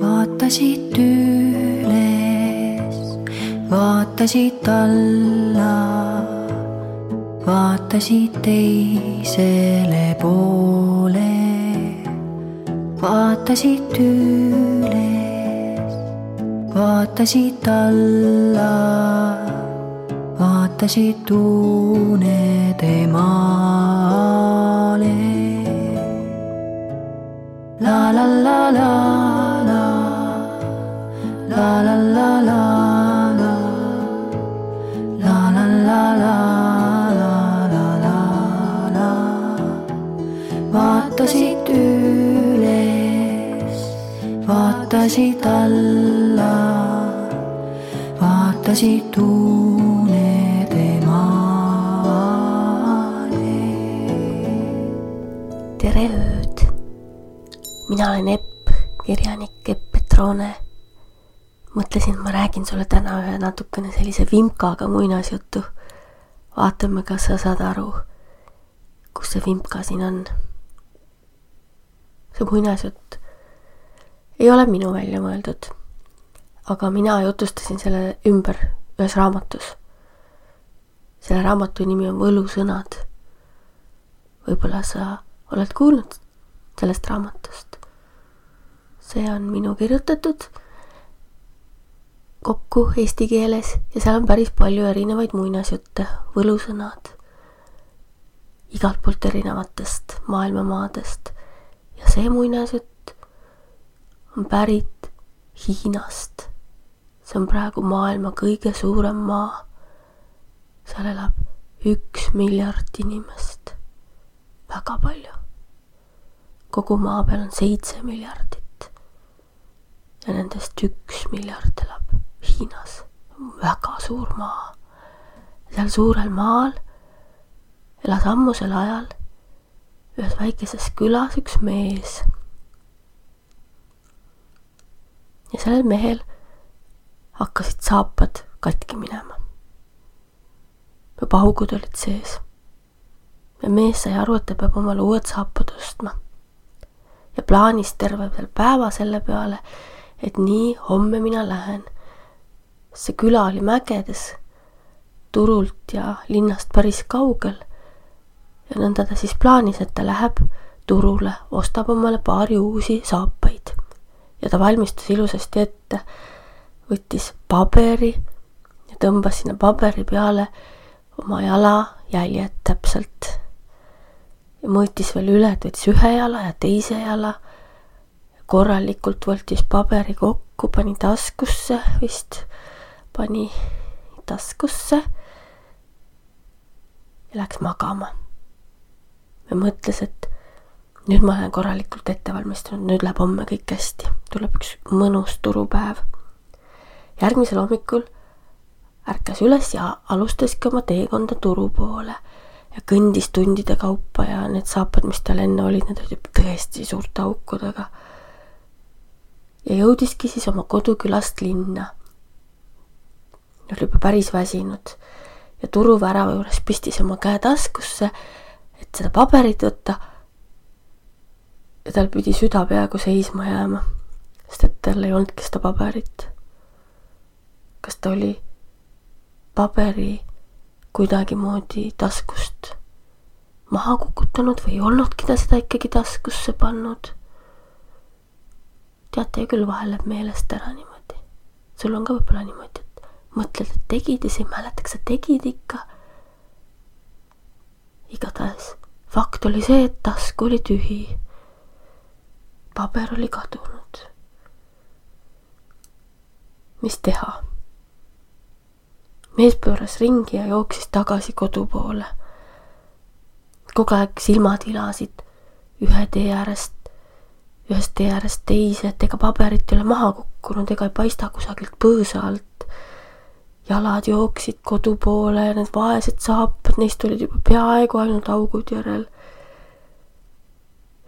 vaatasid üles, vaatasid alla, vaatasid teisele poole, vaatasid üles, vaatasid alla, vaatasid unede maale. La la la la vaatasid üles, vaatasid alla, vaatasid unede maale. tere ööd! mina olen Epp, kirjanik Epp Petrone. Mõtlesin, et ma räägin sulle täna ühe natukene sellise vimkaga muinasjutu. vaatame, kas sa saad aru, kus see vimka siin on. see muinasjutt ei ole minu välja mõeldud, aga mina jutustasin selle ümber ühes raamatus. selle raamatu nimi on Võlusõnad. võib-olla sa oled kuulnud sellest raamatust see on minu kirjutatud kokku eesti keeles ja seal on päris palju erinevaid muinasjutte, võlusõnad igalt poolt erinevatest maailmamaadest. ja see muinasjutt on pärit Hiinast. see on praegu maailma kõige suurem maa. seal elab üks miljard inimest. väga palju. kogu maa peal on seitse miljardit ja nendest üks miljard elab Hiinas. väga suur maa. seal suurel maal elas ammusel ajal ühes väikeses külas üks mees. ja sellel mehel hakkasid saapad katki minema. ja paugud olid sees. ja mees sai aru, et ta peab omale uued saapad ostma. ja plaanis terve veel päeva selle peale, et nii, homme mina lähen. See küla oli mägedes, turult ja linnast päris kaugel. ja nõnda ta siis plaanis, et ta läheb turule, ostab omale paari uusi saapaid. ja ta valmistus ilusasti ette, võttis paberi ja tõmbas sinna paberi peale oma jalajäljed täpselt. ja mõõtis veel üle, et võttis ühe jala ja teise jala korralikult võttis paberi kokku, pani taskusse vist, pani taskusse ja läks magama. ja mõtles, et nüüd ma olen korralikult ette valmistunud, nüüd läheb homme kõik hästi, tuleb üks mõnus turupäev. järgmisel hommikul ärkas üles ja alustaski oma teekonda turu poole ja kõndis tundide kaupa ja need saapad, mis tal enne olid, need olid tõesti suurte aukudega ja jõudiski siis oma kodukülast linna. Oli juba päris väsinud ja turuvärava juures pistis oma käe taskusse, et seda paberit võtta. ja tal pidi süda peaaegu seisma jääma, sest et tal ei olnudki seda paberit. kas ta oli paberi kuidagimoodi taskust maha kukutanud või ei olnudki ta seda ikkagi taskusse pannud teate küll, vahel läheb meelest ära niimoodi. sul on ka võib-olla niimoodi, et mõtled, et tegid ja siis ei mäleta, kas sa tegid ikka. igatahes fakt oli see, et task oli tühi. paber oli kadunud. mis teha? mees pööras ringi ja jooksis tagasi kodu poole. kogu aeg silmad ilasid ühe tee äärest ühest tee äärest teise, et ega paberit ei ole maha kukkunud ega ei paista kusagilt põõsa alt. Jalad jooksid kodu poole need vaesed saapad, neist olid juba peaaegu ainult augud järel.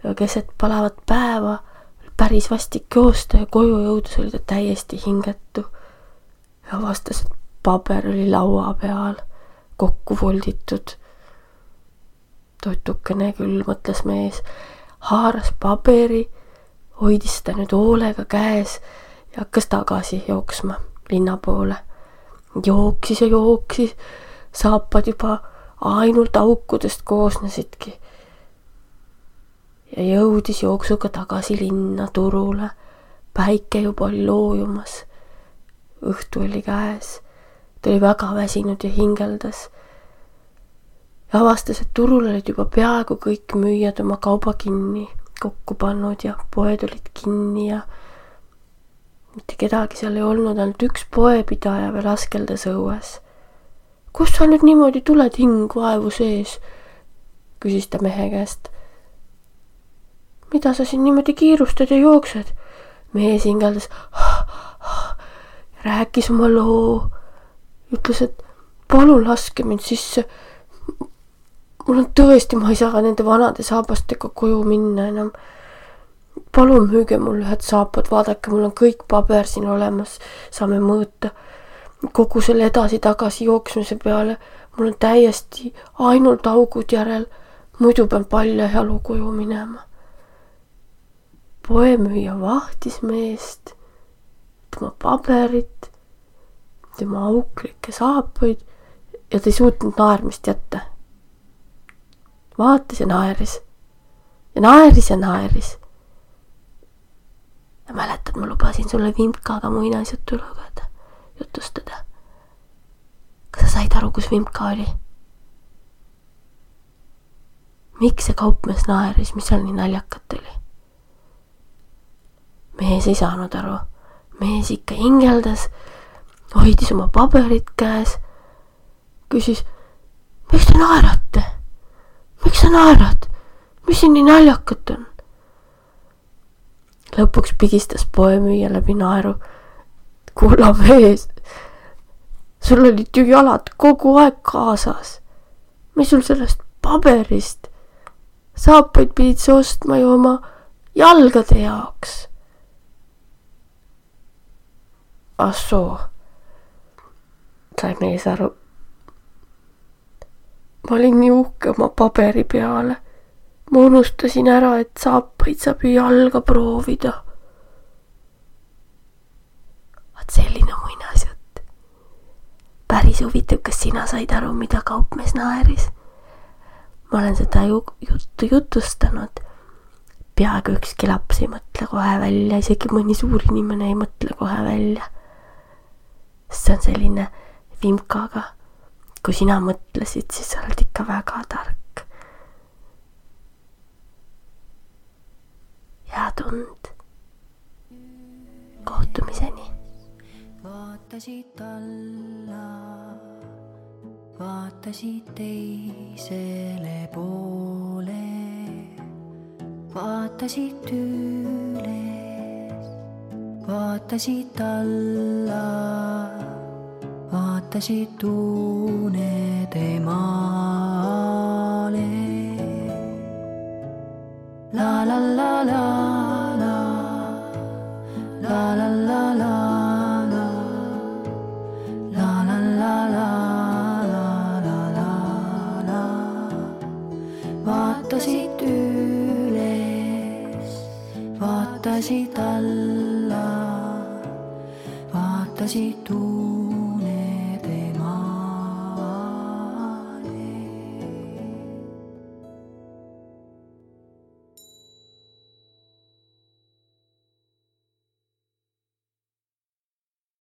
ja keset palavat päeva päris vastik joosta ja koju jõudes oli ta täiesti hingetu. ja avastas, et paber oli laua peal kokku folditud. totukene küll, mõtles mees, haaras paberi hoidis seda nüüd hoolega käes ja hakkas tagasi jooksma linna poole. Jooksis ja jooksis, saapad juba ainult aukudest koosnesidki. ja jõudis jooksuga tagasi linna turule. päike juba oli loojumas. õhtu oli käes. ta oli väga väsinud ja hingeldas ja avastas, et turul olid juba peaaegu kõik müüjad oma kauba kinni kokku pannud ja poed olid kinni ja mitte kedagi seal ei olnud, ainult üks poepidaja veel askeldas õues. kust sa nüüd niimoodi tuled, hing vaevu sees? küsis ta mehe käest. mida sa siin niimoodi kiirustad ja jooksed? mees hingeldas, rääkis oma loo, ütles, et palun laske mind sisse mul on tõesti, ma ei saa nende vanade saabastega koju minna enam. Palun müüge mulle ühed saapad, vaadake, mul on kõik paber siin olemas, saame mõõta. kogu selle edasi-tagasi jooksmise peale mul on täiesti ainult augud järel, muidu pean palja jalu koju minema. poemüüja vahtis meest, tema paberit, tema auklikke saapaid ja ta ei suutnud naermist jätta vaatas ja naeris. ja naeris ja naeris. Ja mäletad, ma lubasin sulle Vimkaga muinasjuttu lugeda, jutustada. kas sa said aru, kus Vimka oli? miks see kaupmees naeris, mis seal nii naljakat oli? mees ei saanud aru. mees ikka hingeldas, hoidis oma paberit käes, küsis, miks te naerate miks sa naerad? mis siin nii naljakat on? Lõpuks pigistas poemüüja läbi naeru. kulla mees, sul olid ju jalad kogu aeg kaasas. mis sul sellest paberist? saapaid pidid sa ostma ju oma jalgade jaoks. ah soo, sai mees aru ma olin nii uhke oma paberi peale. Ma unustasin ära, et saapaid saab ju jalga proovida. vaat selline muinasjutt. päris huvitav, kas sina said aru, mida kaupmees naeris? ma olen seda ju juttu jutustanud. peaaegu ükski laps ei mõtle kohe välja, isegi mõni suur inimene ei mõtle kohe välja. see on selline vimkaga kui sina mõtlesid, siis sa oled ikka väga tark. Head und. kohtumiseni. vaatasid alla, vaatasid teisele poole, vaatasid üles, vaatasid alla vaatasid unede maale. la la la la la, la 几嫉妒。